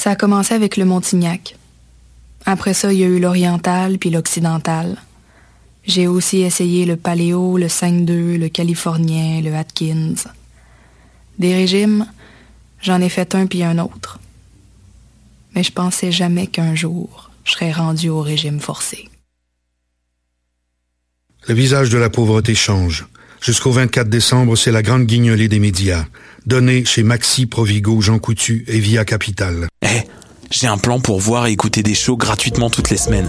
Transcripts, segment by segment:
Ça a commencé avec le Montignac. Après ça, il y a eu l'oriental puis l'occidental. J'ai aussi essayé le paléo, le 5-2, le californien, le Atkins. Des régimes, j'en ai fait un puis un autre. Mais je pensais jamais qu'un jour, je serais rendu au régime forcé. Le visage de la pauvreté change. Jusqu'au 24 décembre, c'est la grande guignolée des médias. Donnée chez Maxi, Provigo, Jean Coutu et Via Capital. Eh, j'ai un plan pour voir et écouter des shows gratuitement toutes les semaines.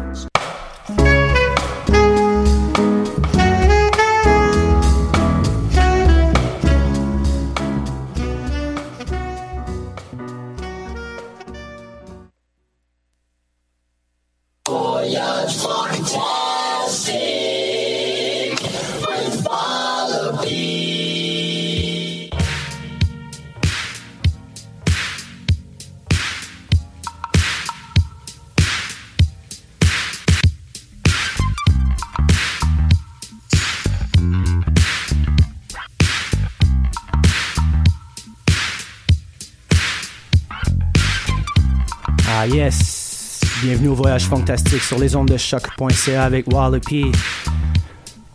Voyage fantastique sur les ondes de choc.ca avec Wallopy.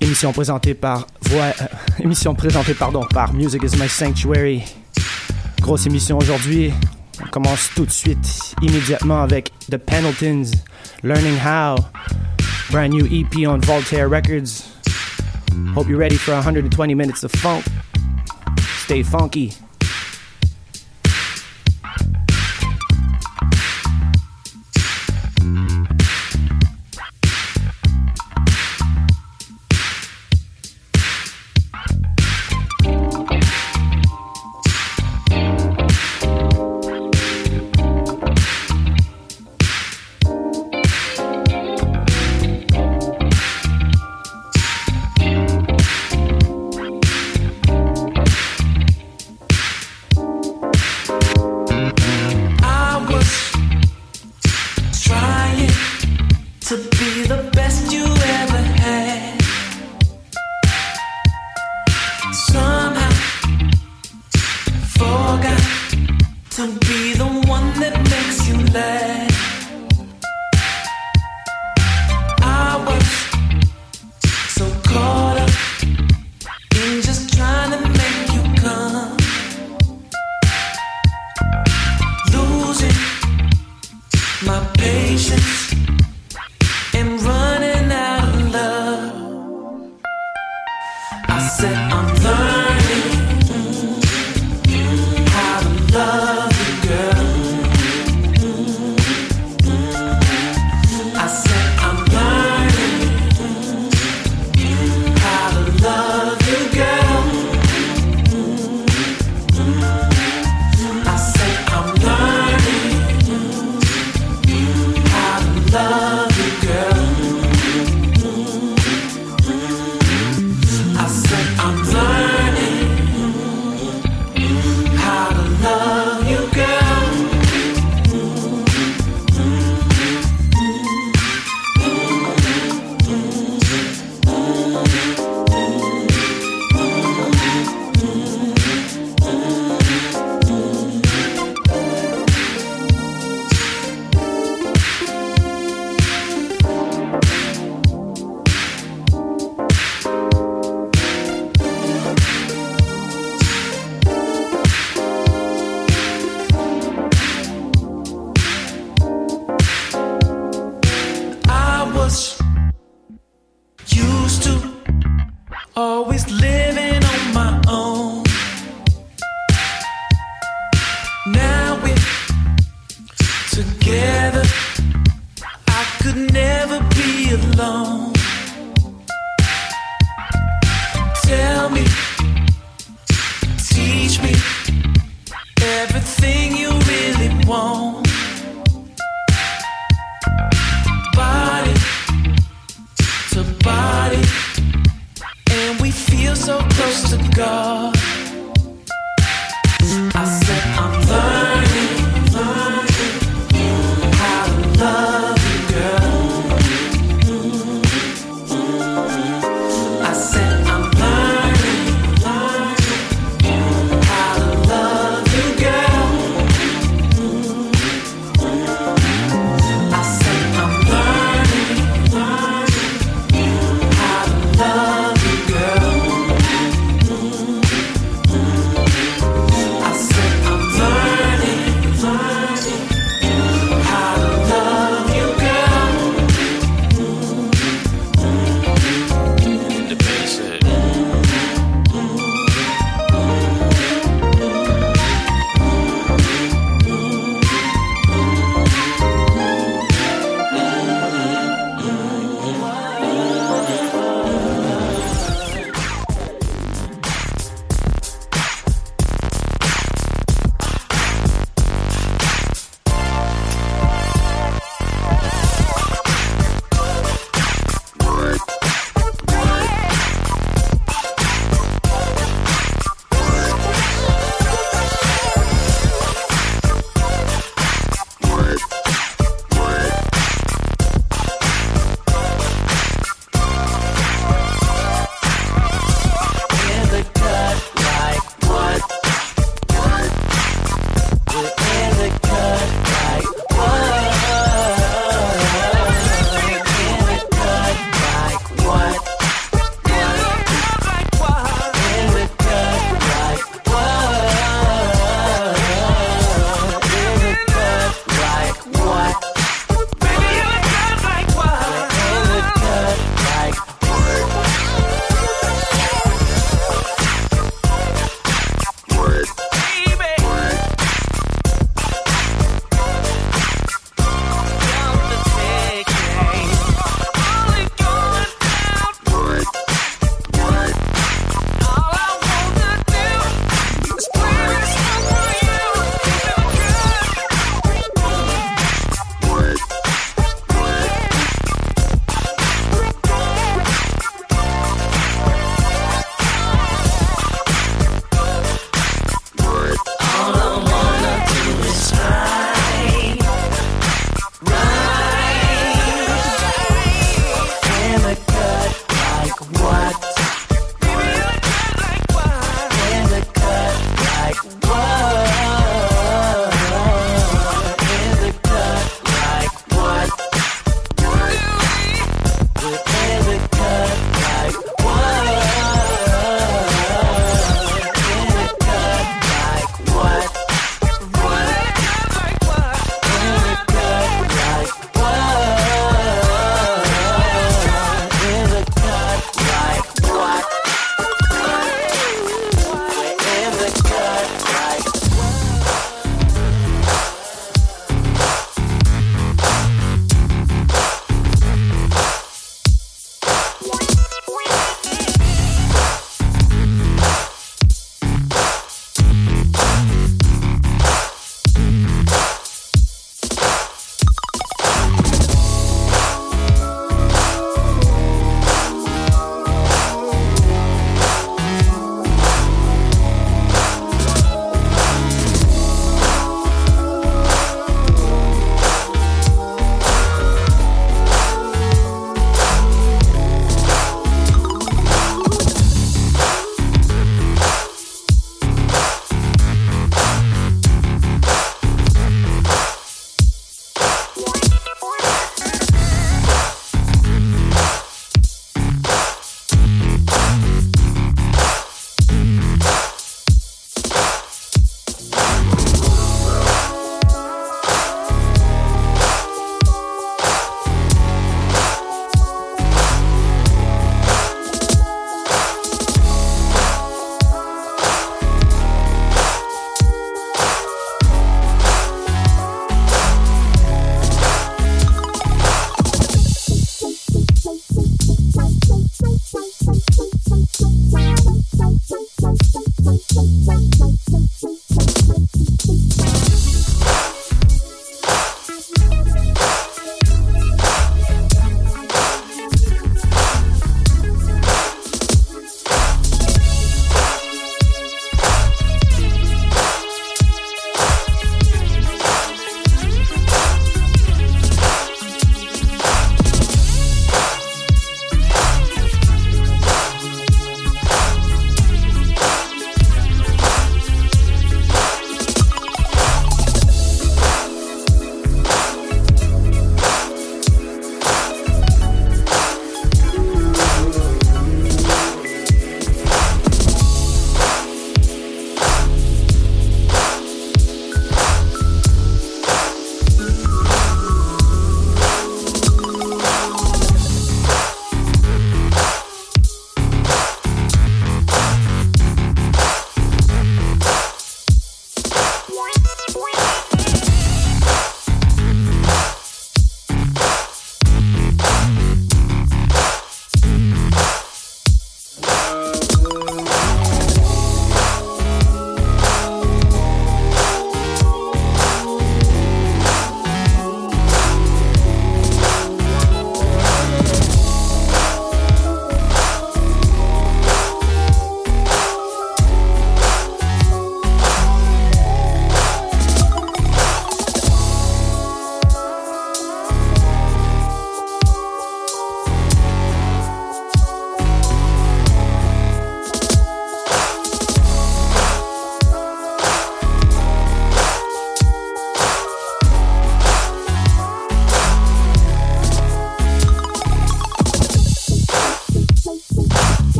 Émission présentée par voi- euh, émission présentée pardon par Music is my sanctuary. Grosse émission aujourd'hui. On commence tout de suite, immédiatement avec The Pendletons, Learning How, brand new EP on Voltaire Records. Hope you're ready for 120 minutes of funk. Stay funky.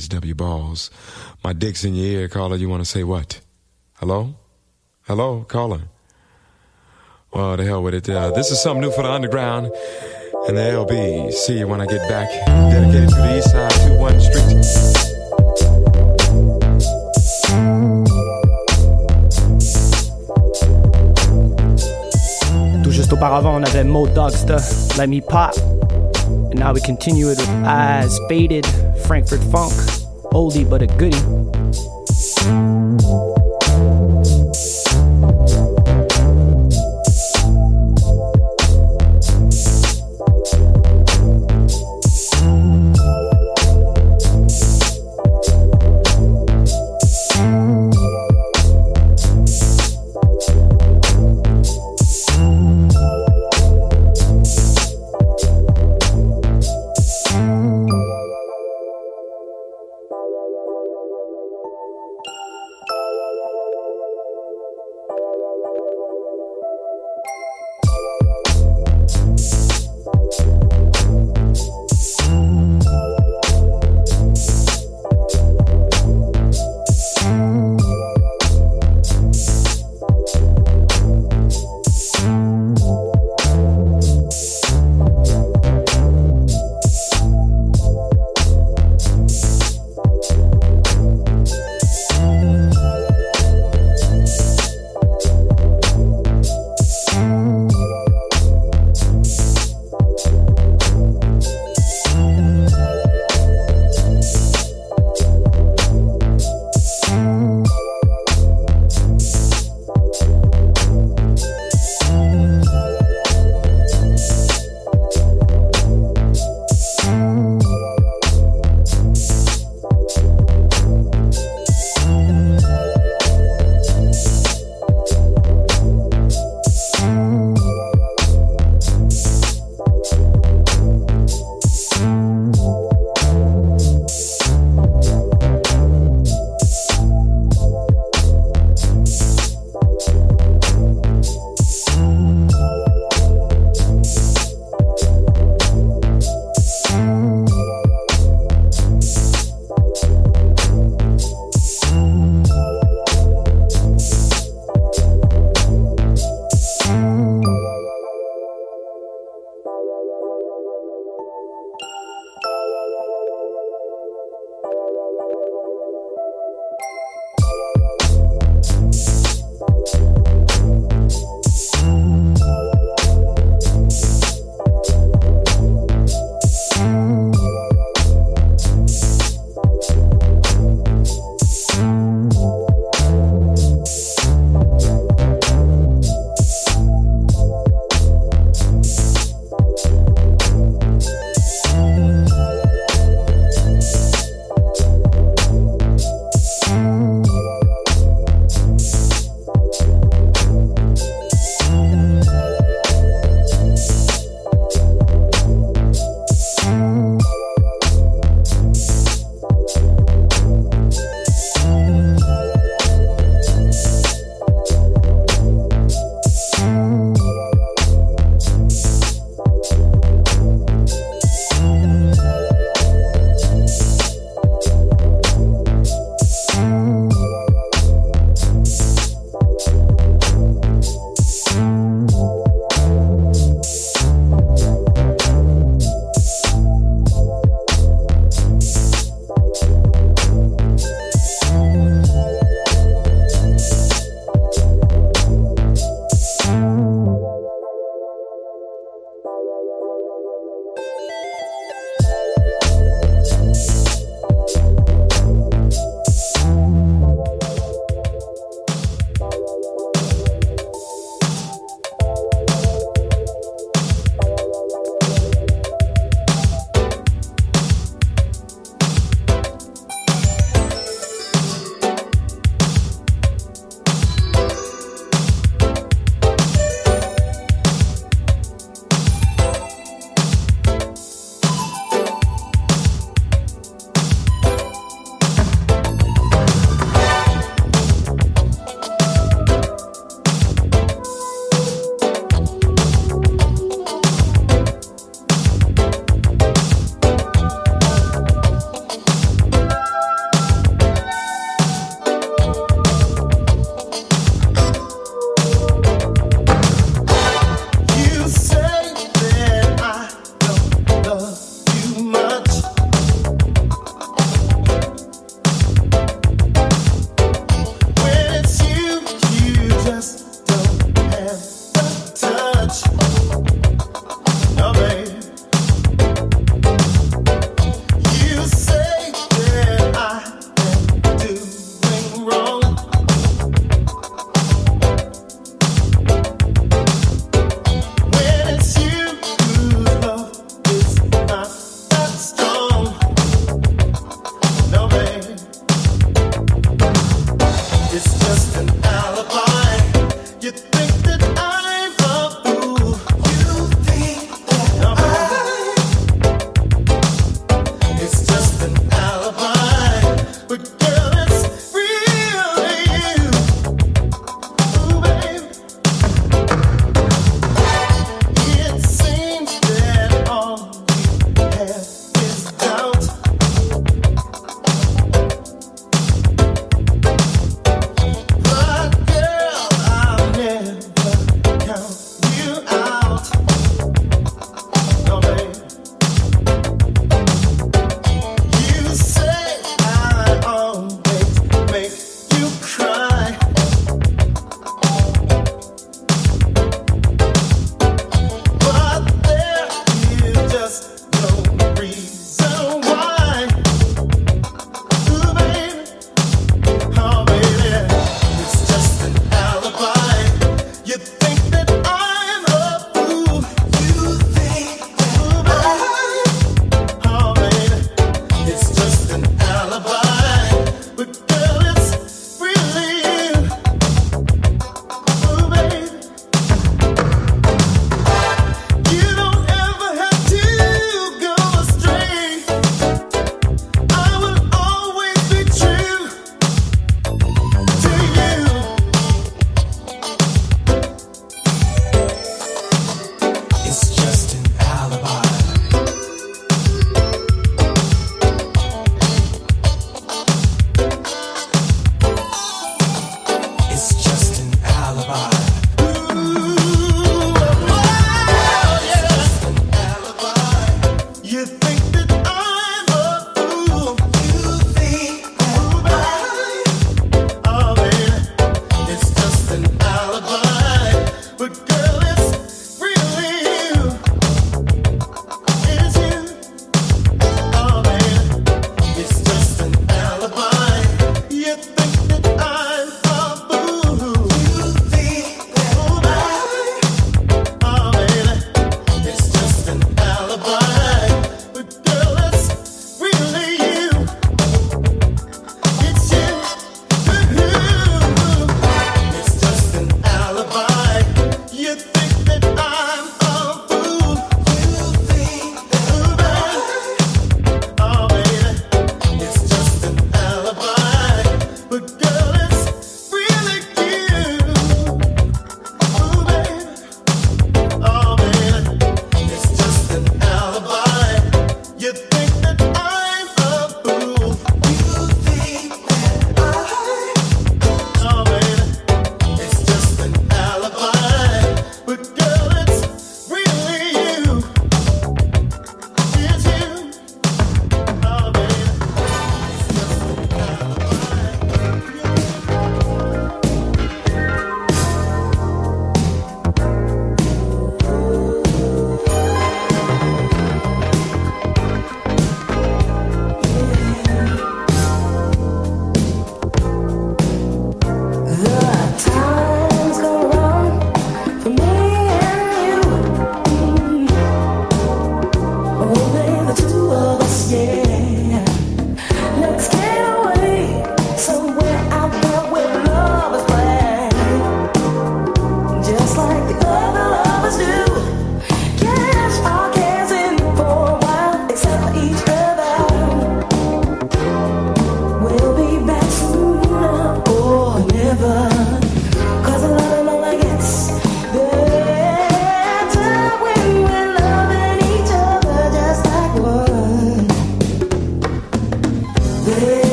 Only W balls. My dick's in your ear, caller. You want to say what? Hello? Hello, caller. Well, the hell with it. Uh, this is something new for the underground and the LB. See you when I get back. Dedicated to the east side, 21 Street. Tout juste auparavant, on avait Mo Dogsta, Let Me Pop. And now we continue it with As Faded, Frankfurt Funk, oldie but a goodie.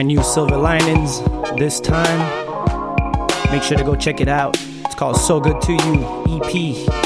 Brand new Silver Linings this time. Make sure to go check it out. It's called So Good to You EP.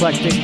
Eclectic,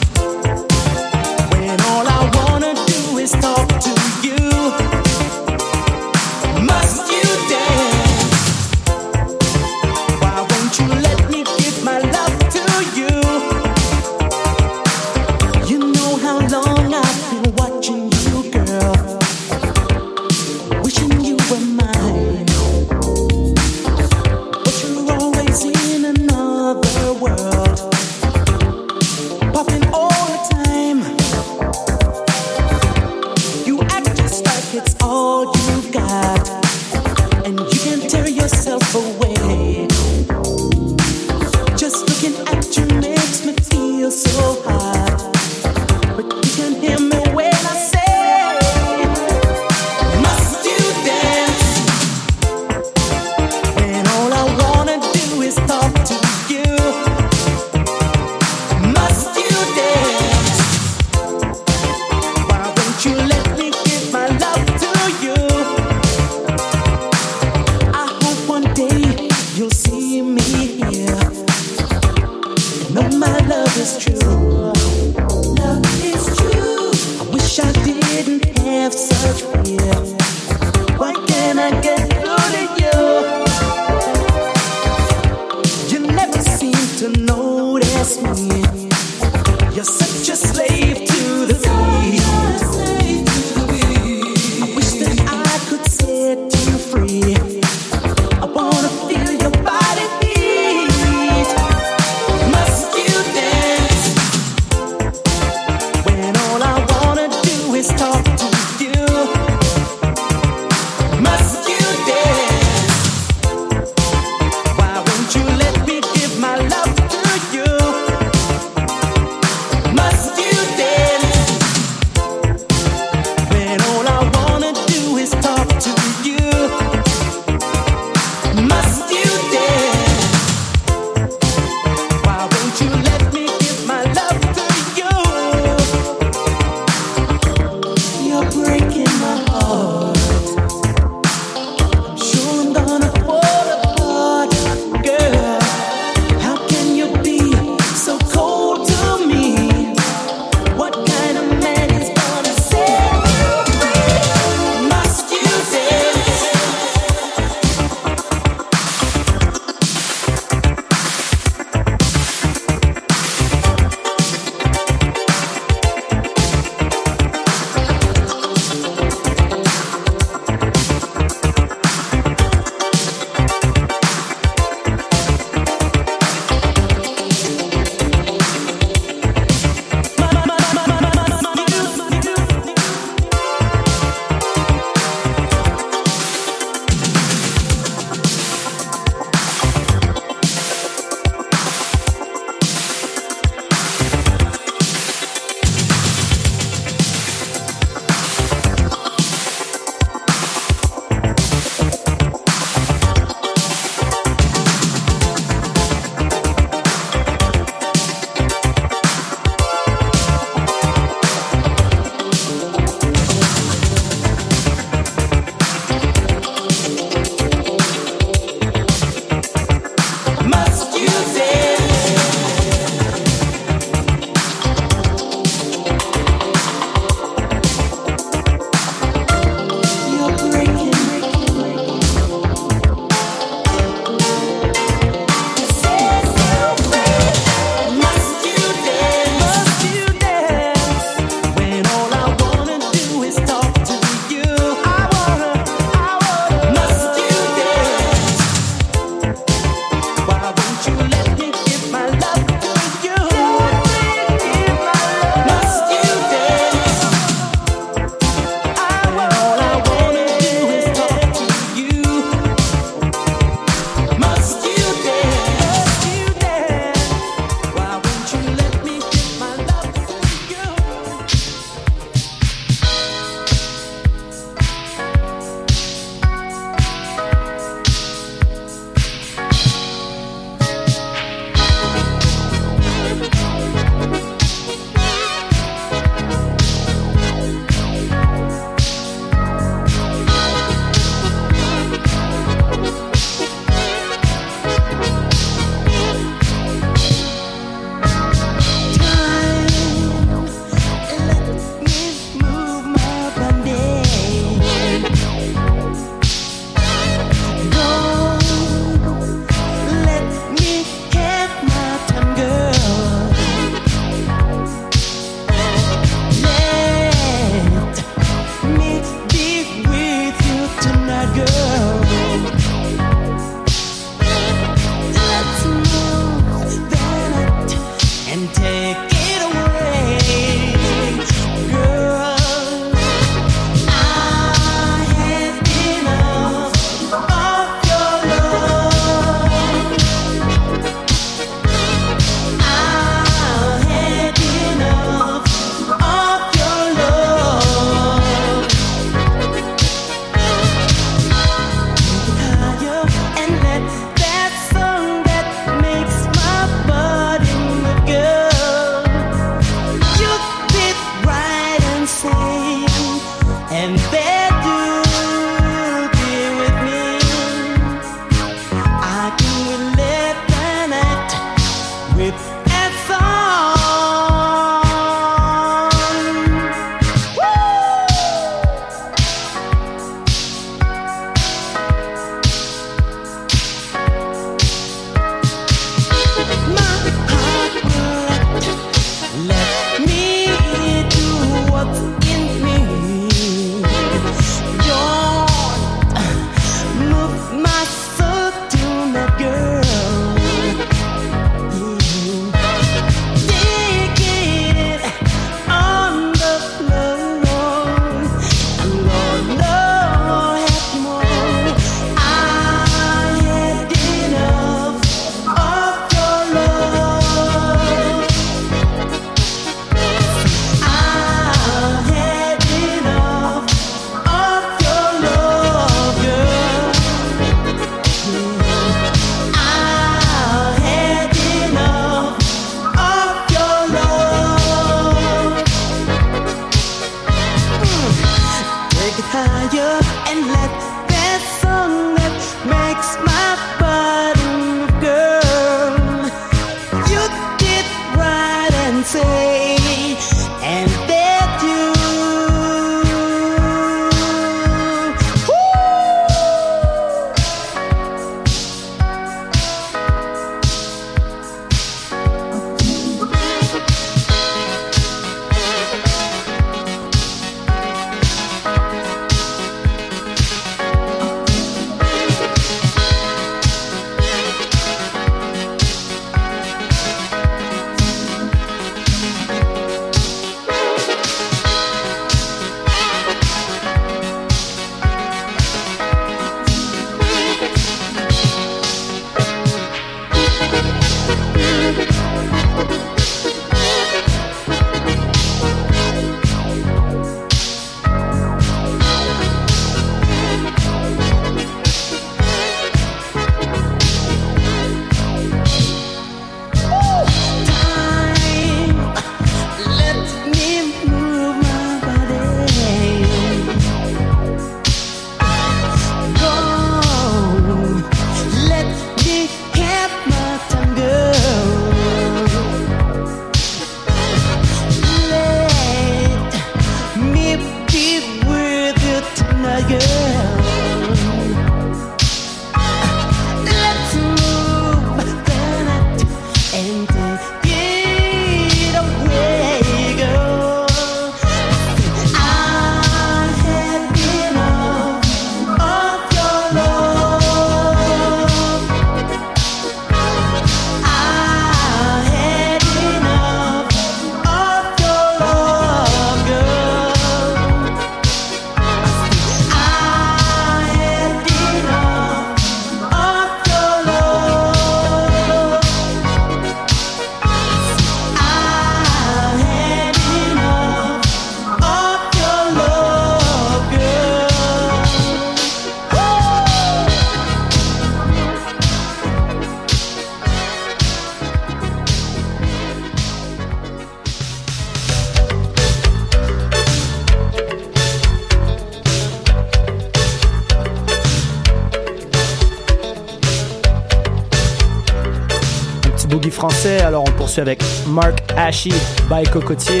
Alors on poursuit avec Mark Ashy by Cocotier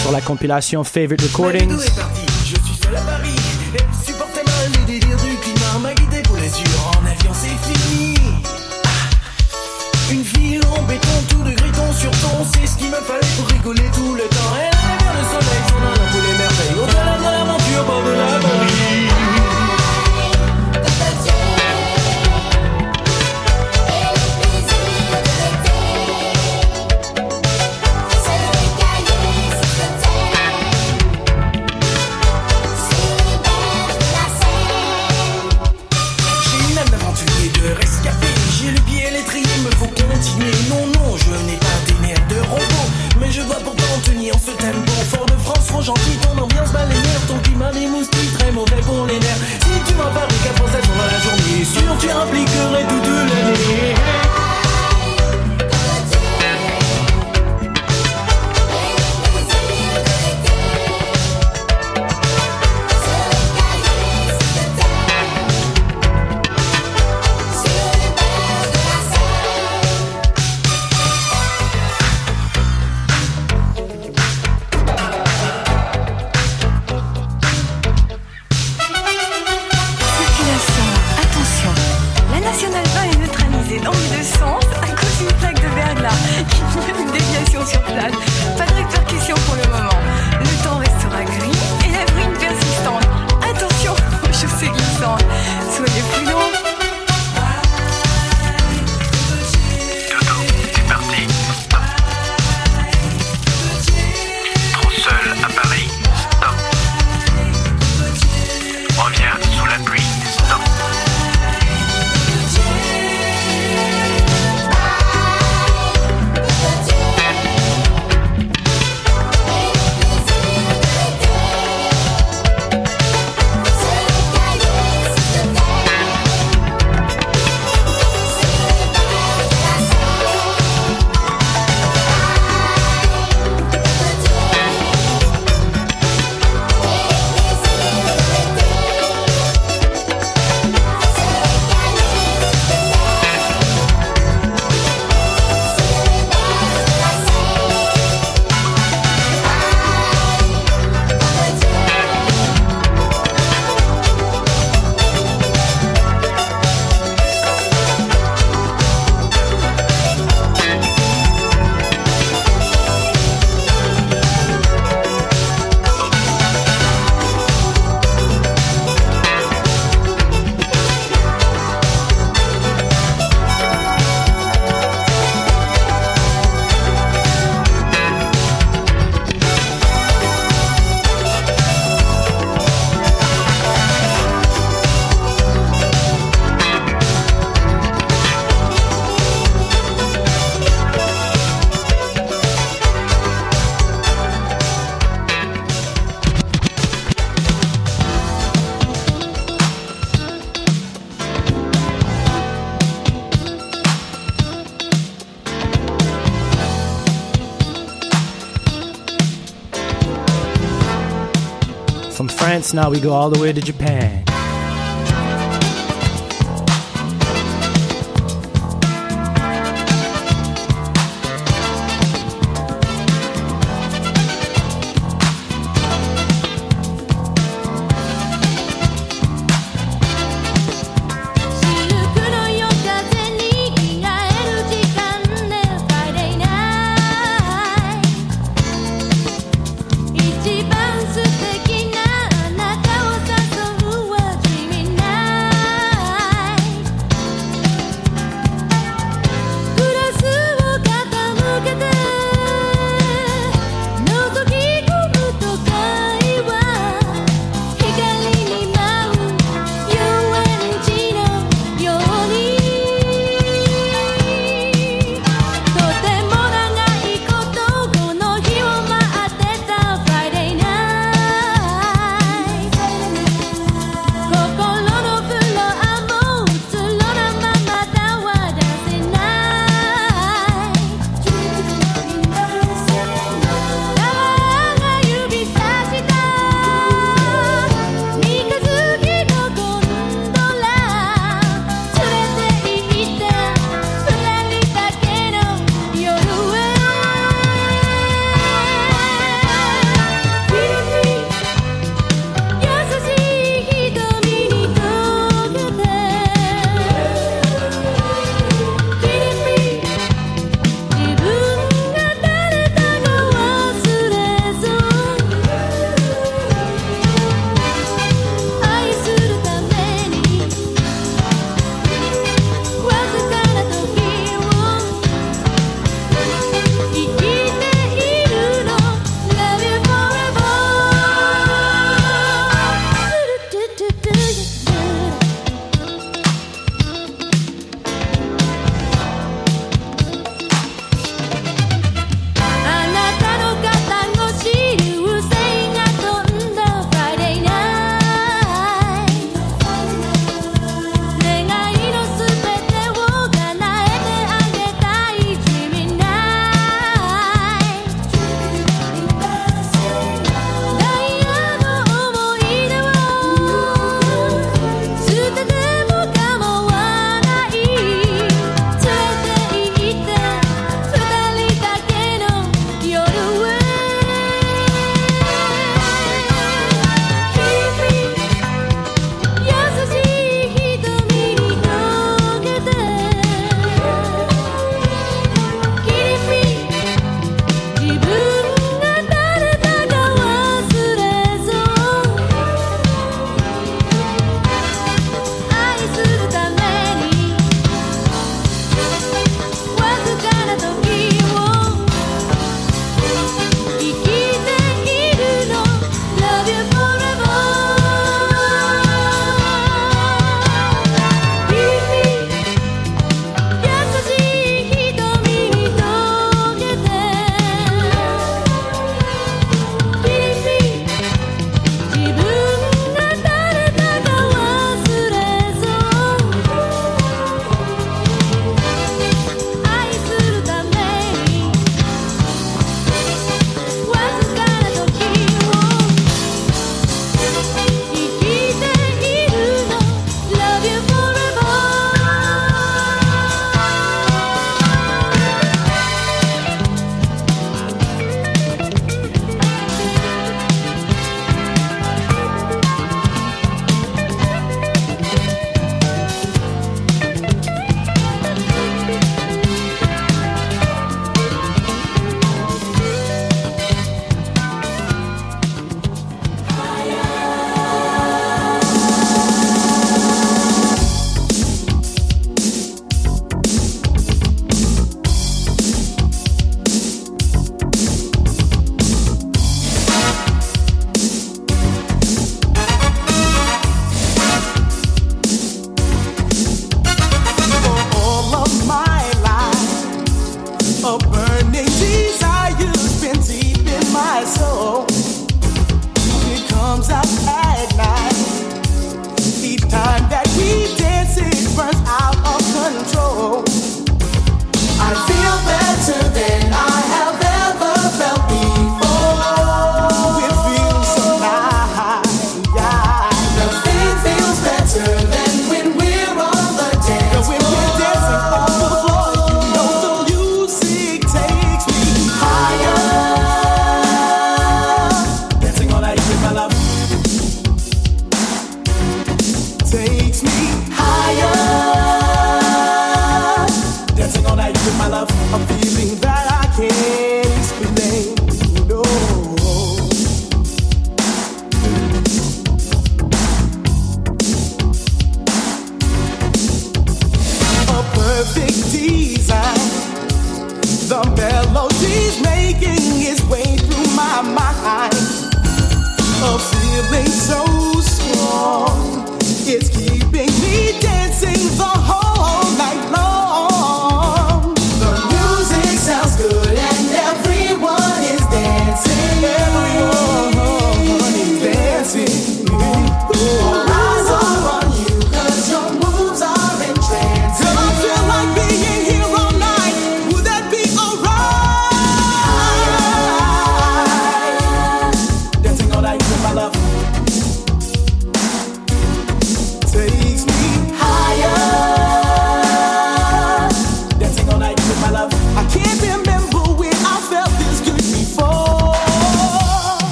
sur la compilation Favorite Recordings. now we go all the way to Japan.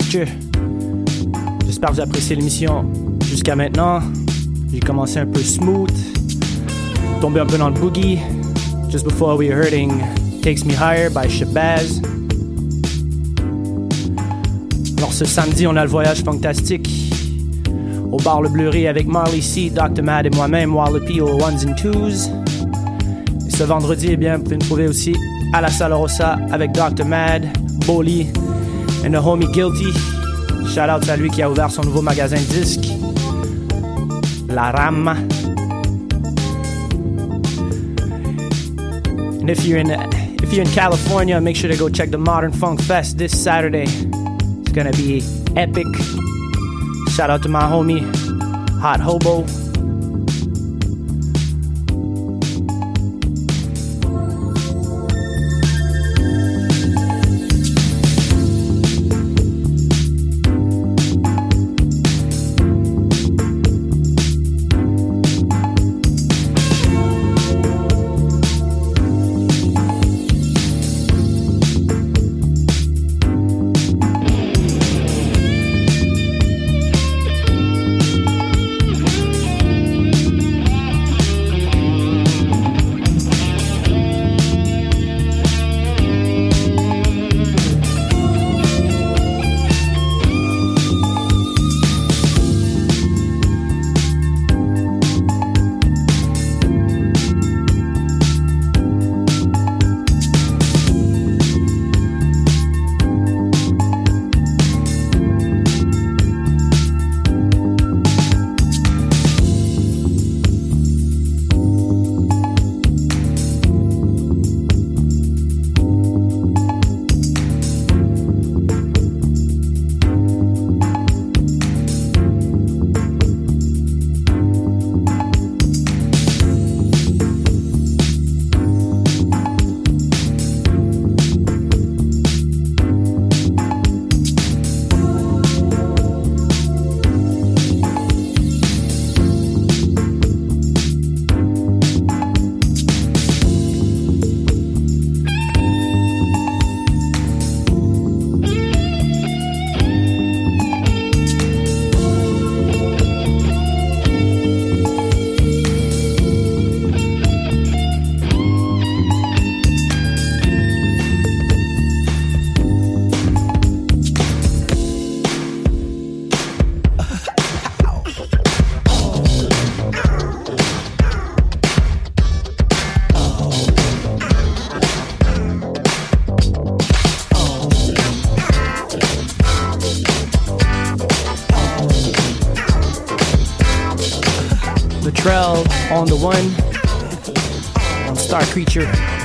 J'espère que vous appréciez l'émission jusqu'à maintenant. J'ai commencé un peu smooth, tombé un peu dans le boogie. Just before we were hurting Takes Me Higher by Shabazz. Alors ce samedi, on a le voyage fantastique au bar Le Bleury avec Marley C, Dr. Mad et moi-même, Wallopy aux Ones and Twos. Et ce vendredi, eh bien, vous pouvez nous trouver aussi à la Salle Rossa avec Dr. Mad, Boli and the homie Guilty. Shout out à lui qui a ouvert son nouveau magasin de La Rama. And if you're in if you're in California, make sure to go check the Modern Funk Fest this Saturday. It's gonna be epic. Shout out to my homie Hot Hobo. one. I'm Star Creature.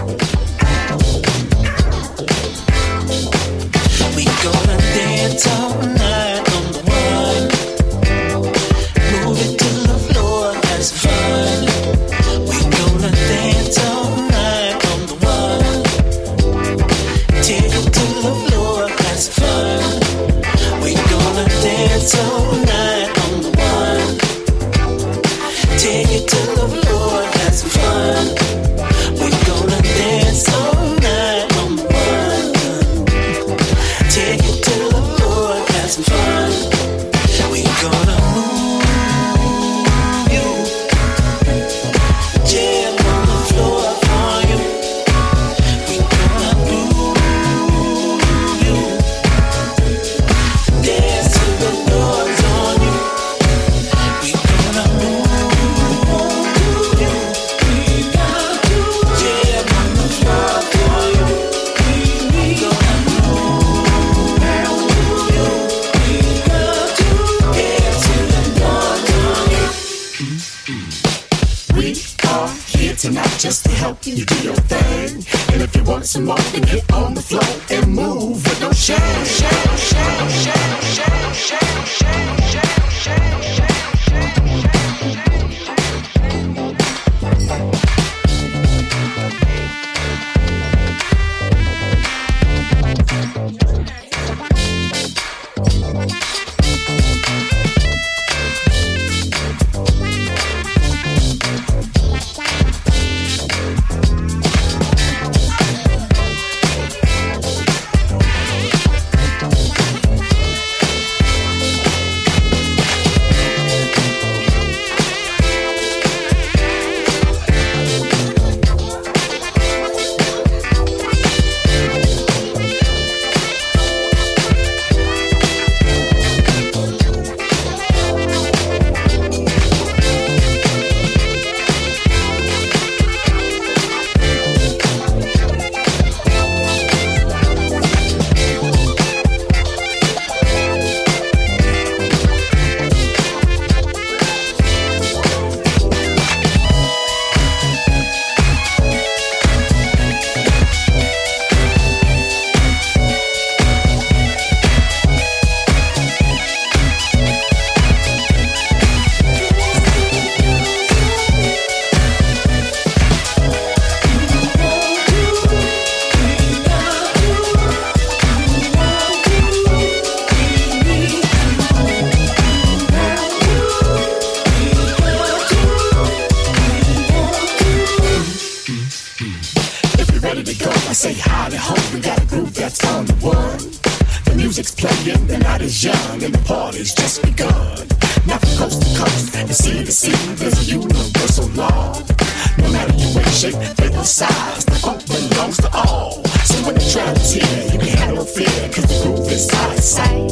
shape, fit, and size. The funk belongs to all. So when the crowd is here, you can have no fear, cause the groove is out of sight.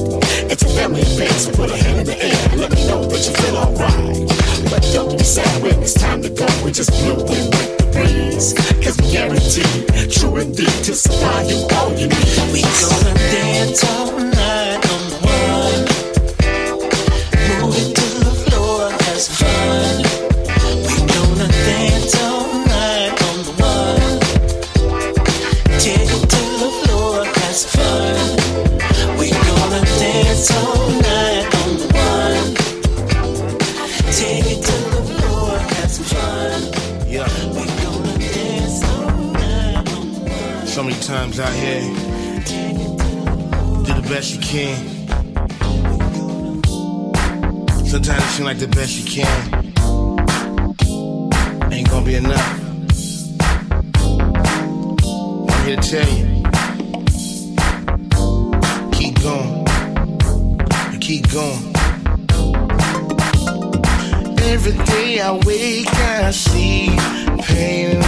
It's a family affair, so put a hand in the air and let me know that you feel alright. But don't be sad when it's time to go, we just blew in with the breeze. Cause we guarantee, true indeed, to supply you all you need. We gonna dance all can. Sometimes it seems like the best you can ain't gonna be enough. I'm here to tell you, keep going and keep going. Every day I wake, I see pain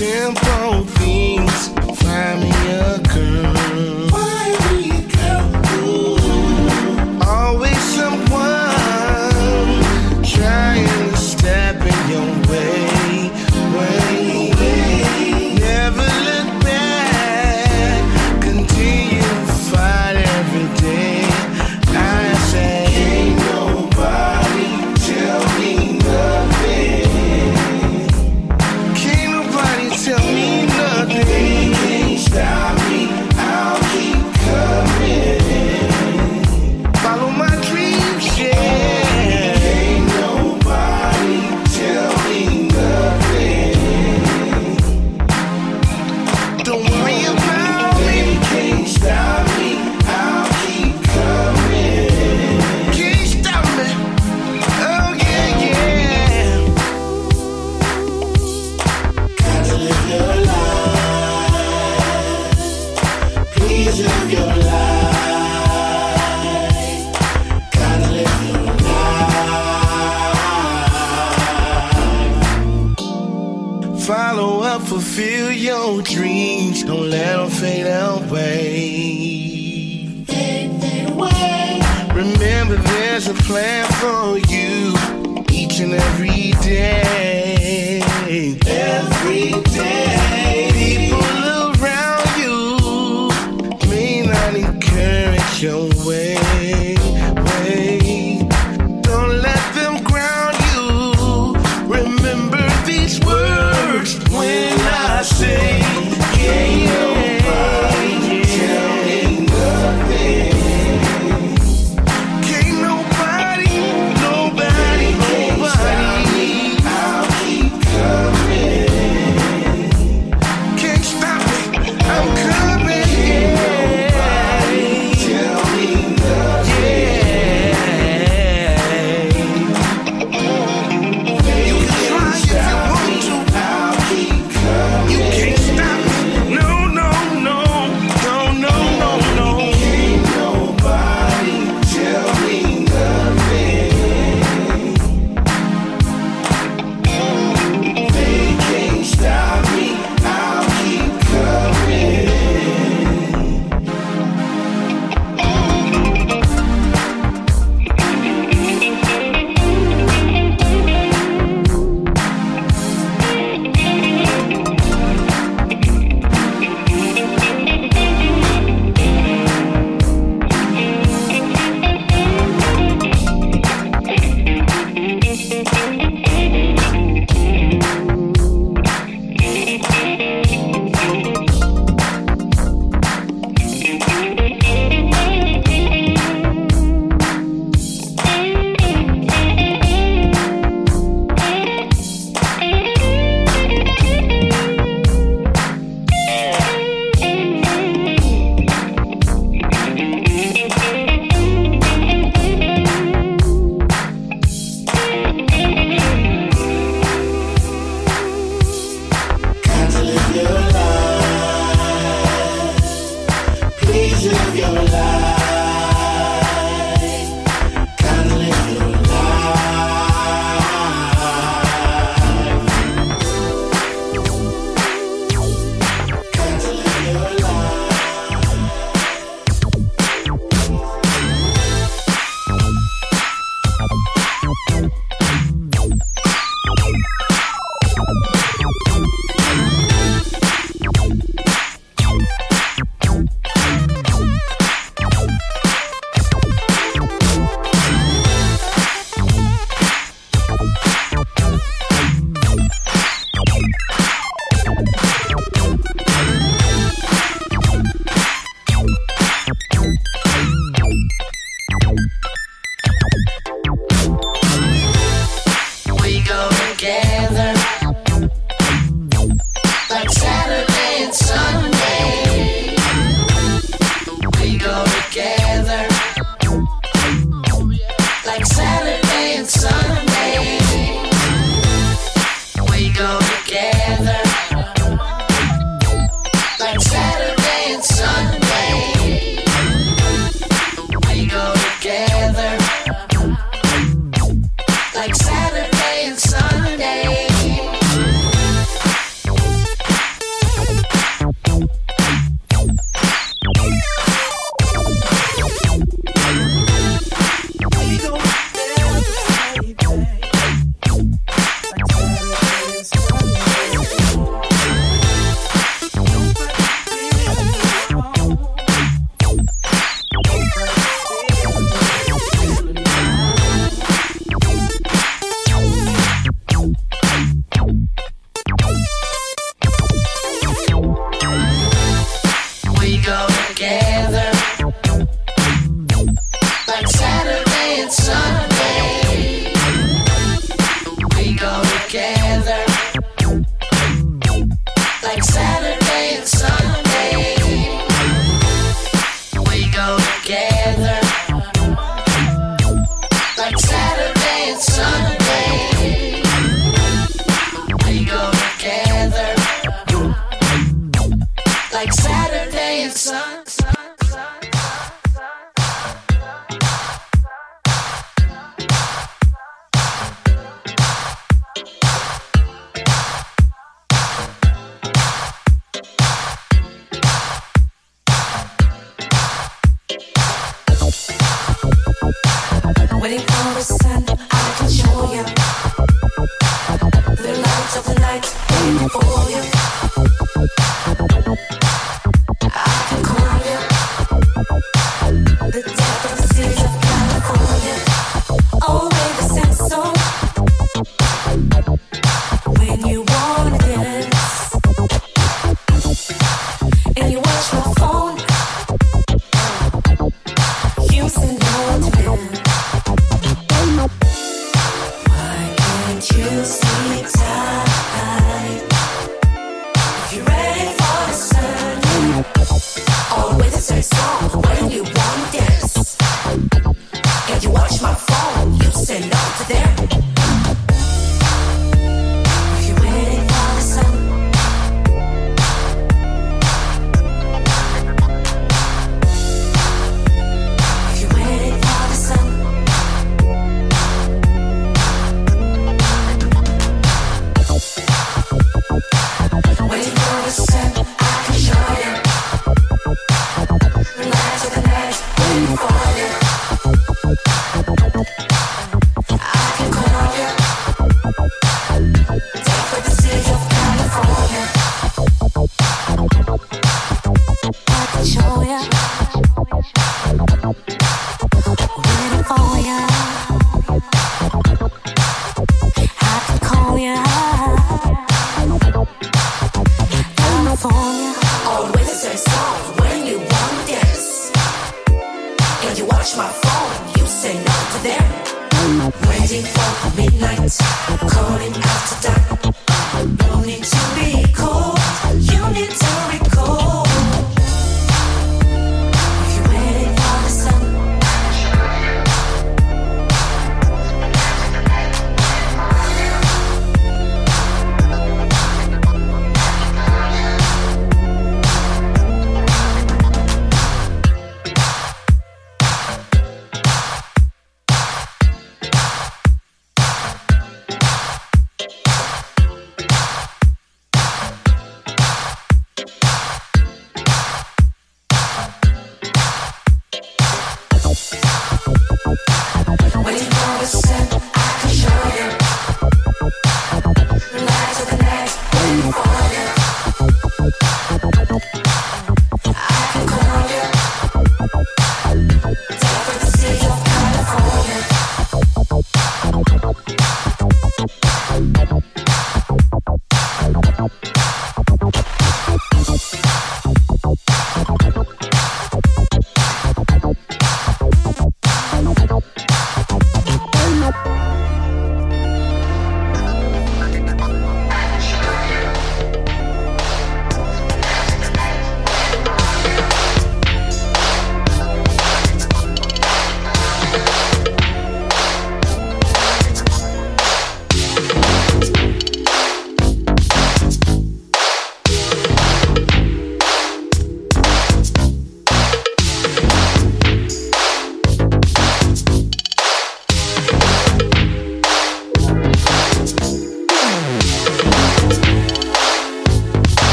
tempo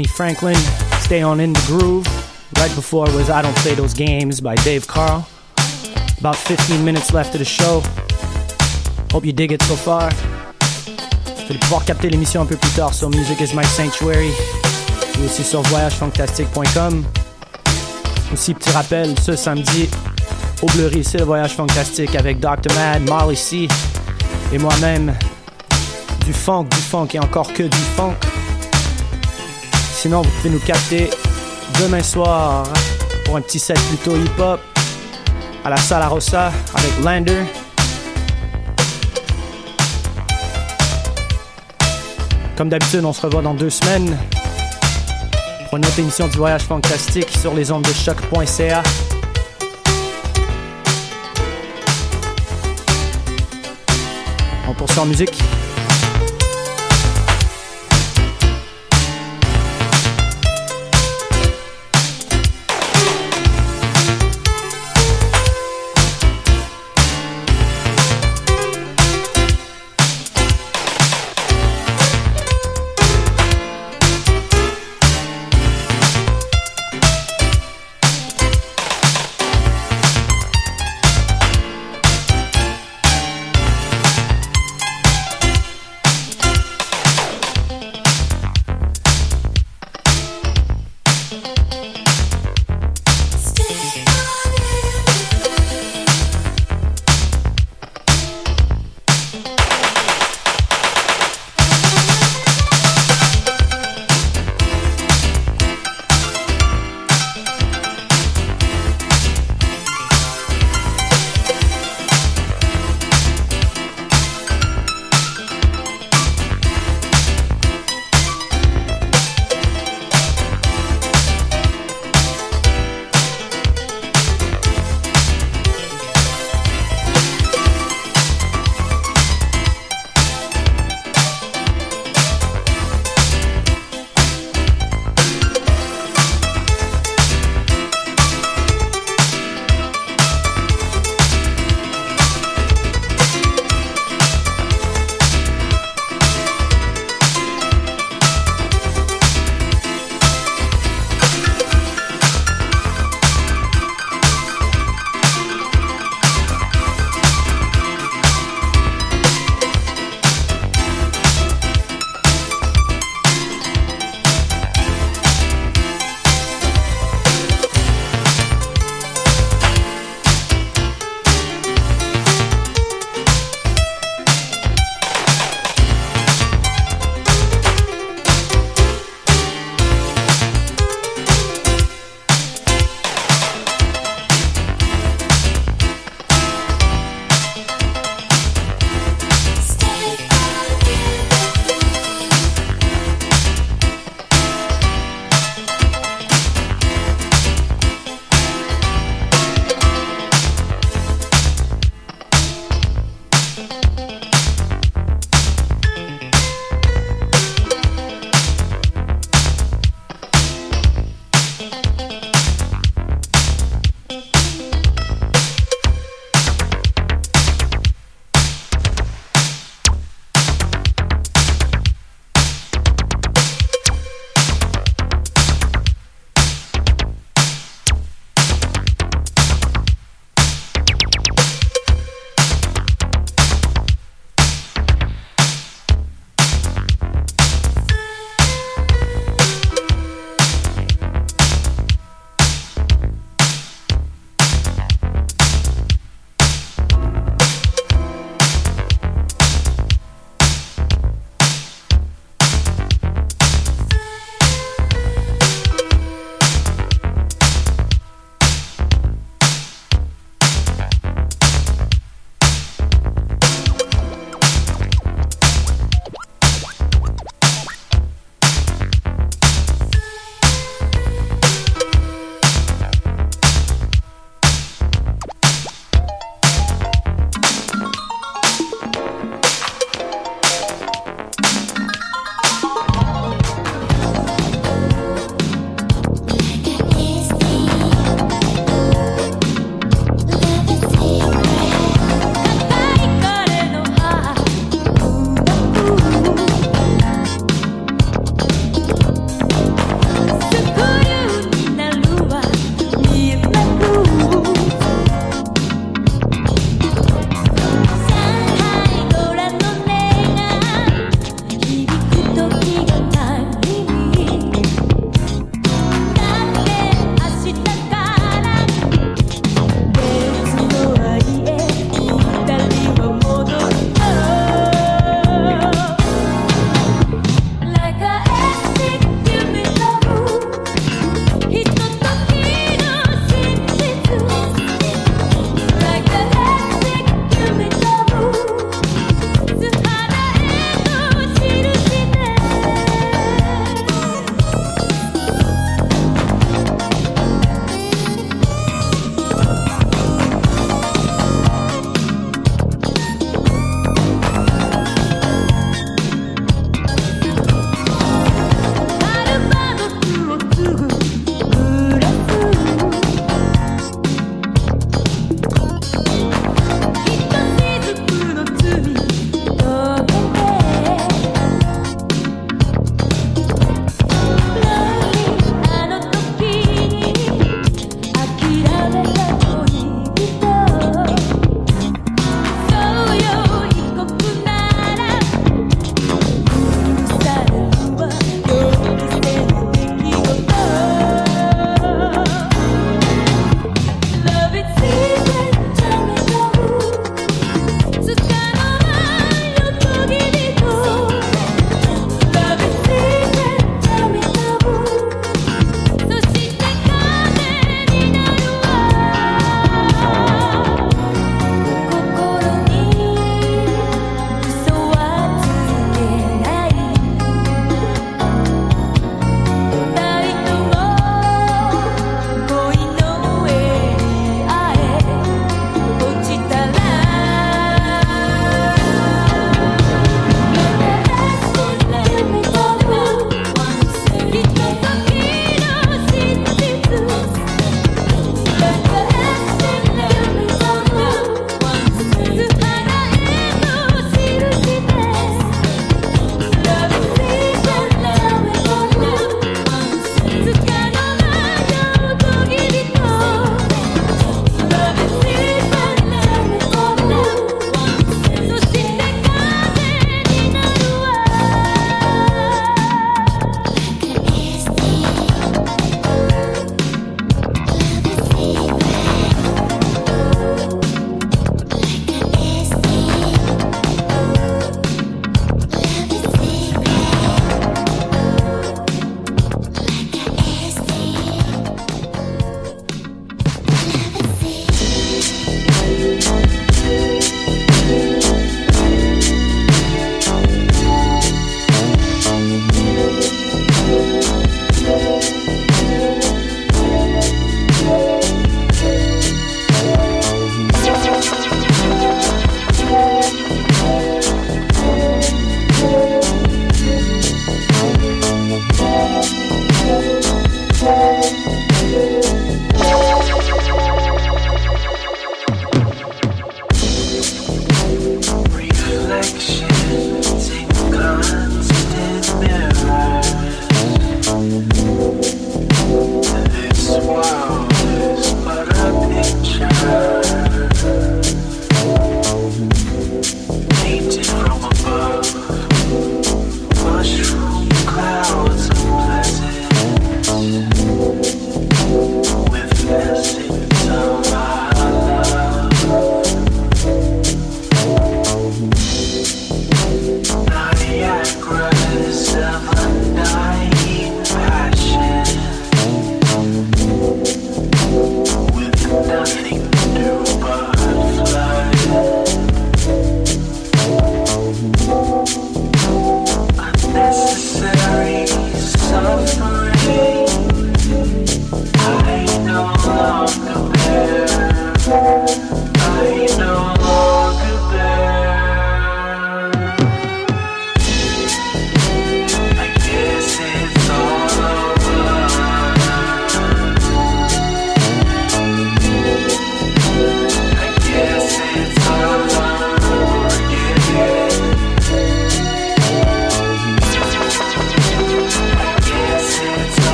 Franklin, Stay On In The Groove. Right before was I Don't Play Those Games by Dave Carl. About 15 minutes left of the show. Hope you dig it so far. Vous allez pouvoir capter l'émission un peu plus tard sur Music Is My Sanctuary ou aussi sur voyagefantastique.com. Aussi, petit rappel, ce samedi, au Bleury, c'est le Voyage Fantastique avec Dr. Mad, Marley C et moi-même. Du funk, du funk et encore que du funk. Sinon, vous pouvez nous capter demain soir pour un petit set plutôt hip-hop à la Sala Rossa avec Lander. Comme d'habitude, on se revoit dans deux semaines pour une autre émission du Voyage Fantastique sur les ondes de choc.ca. On poursuit en musique.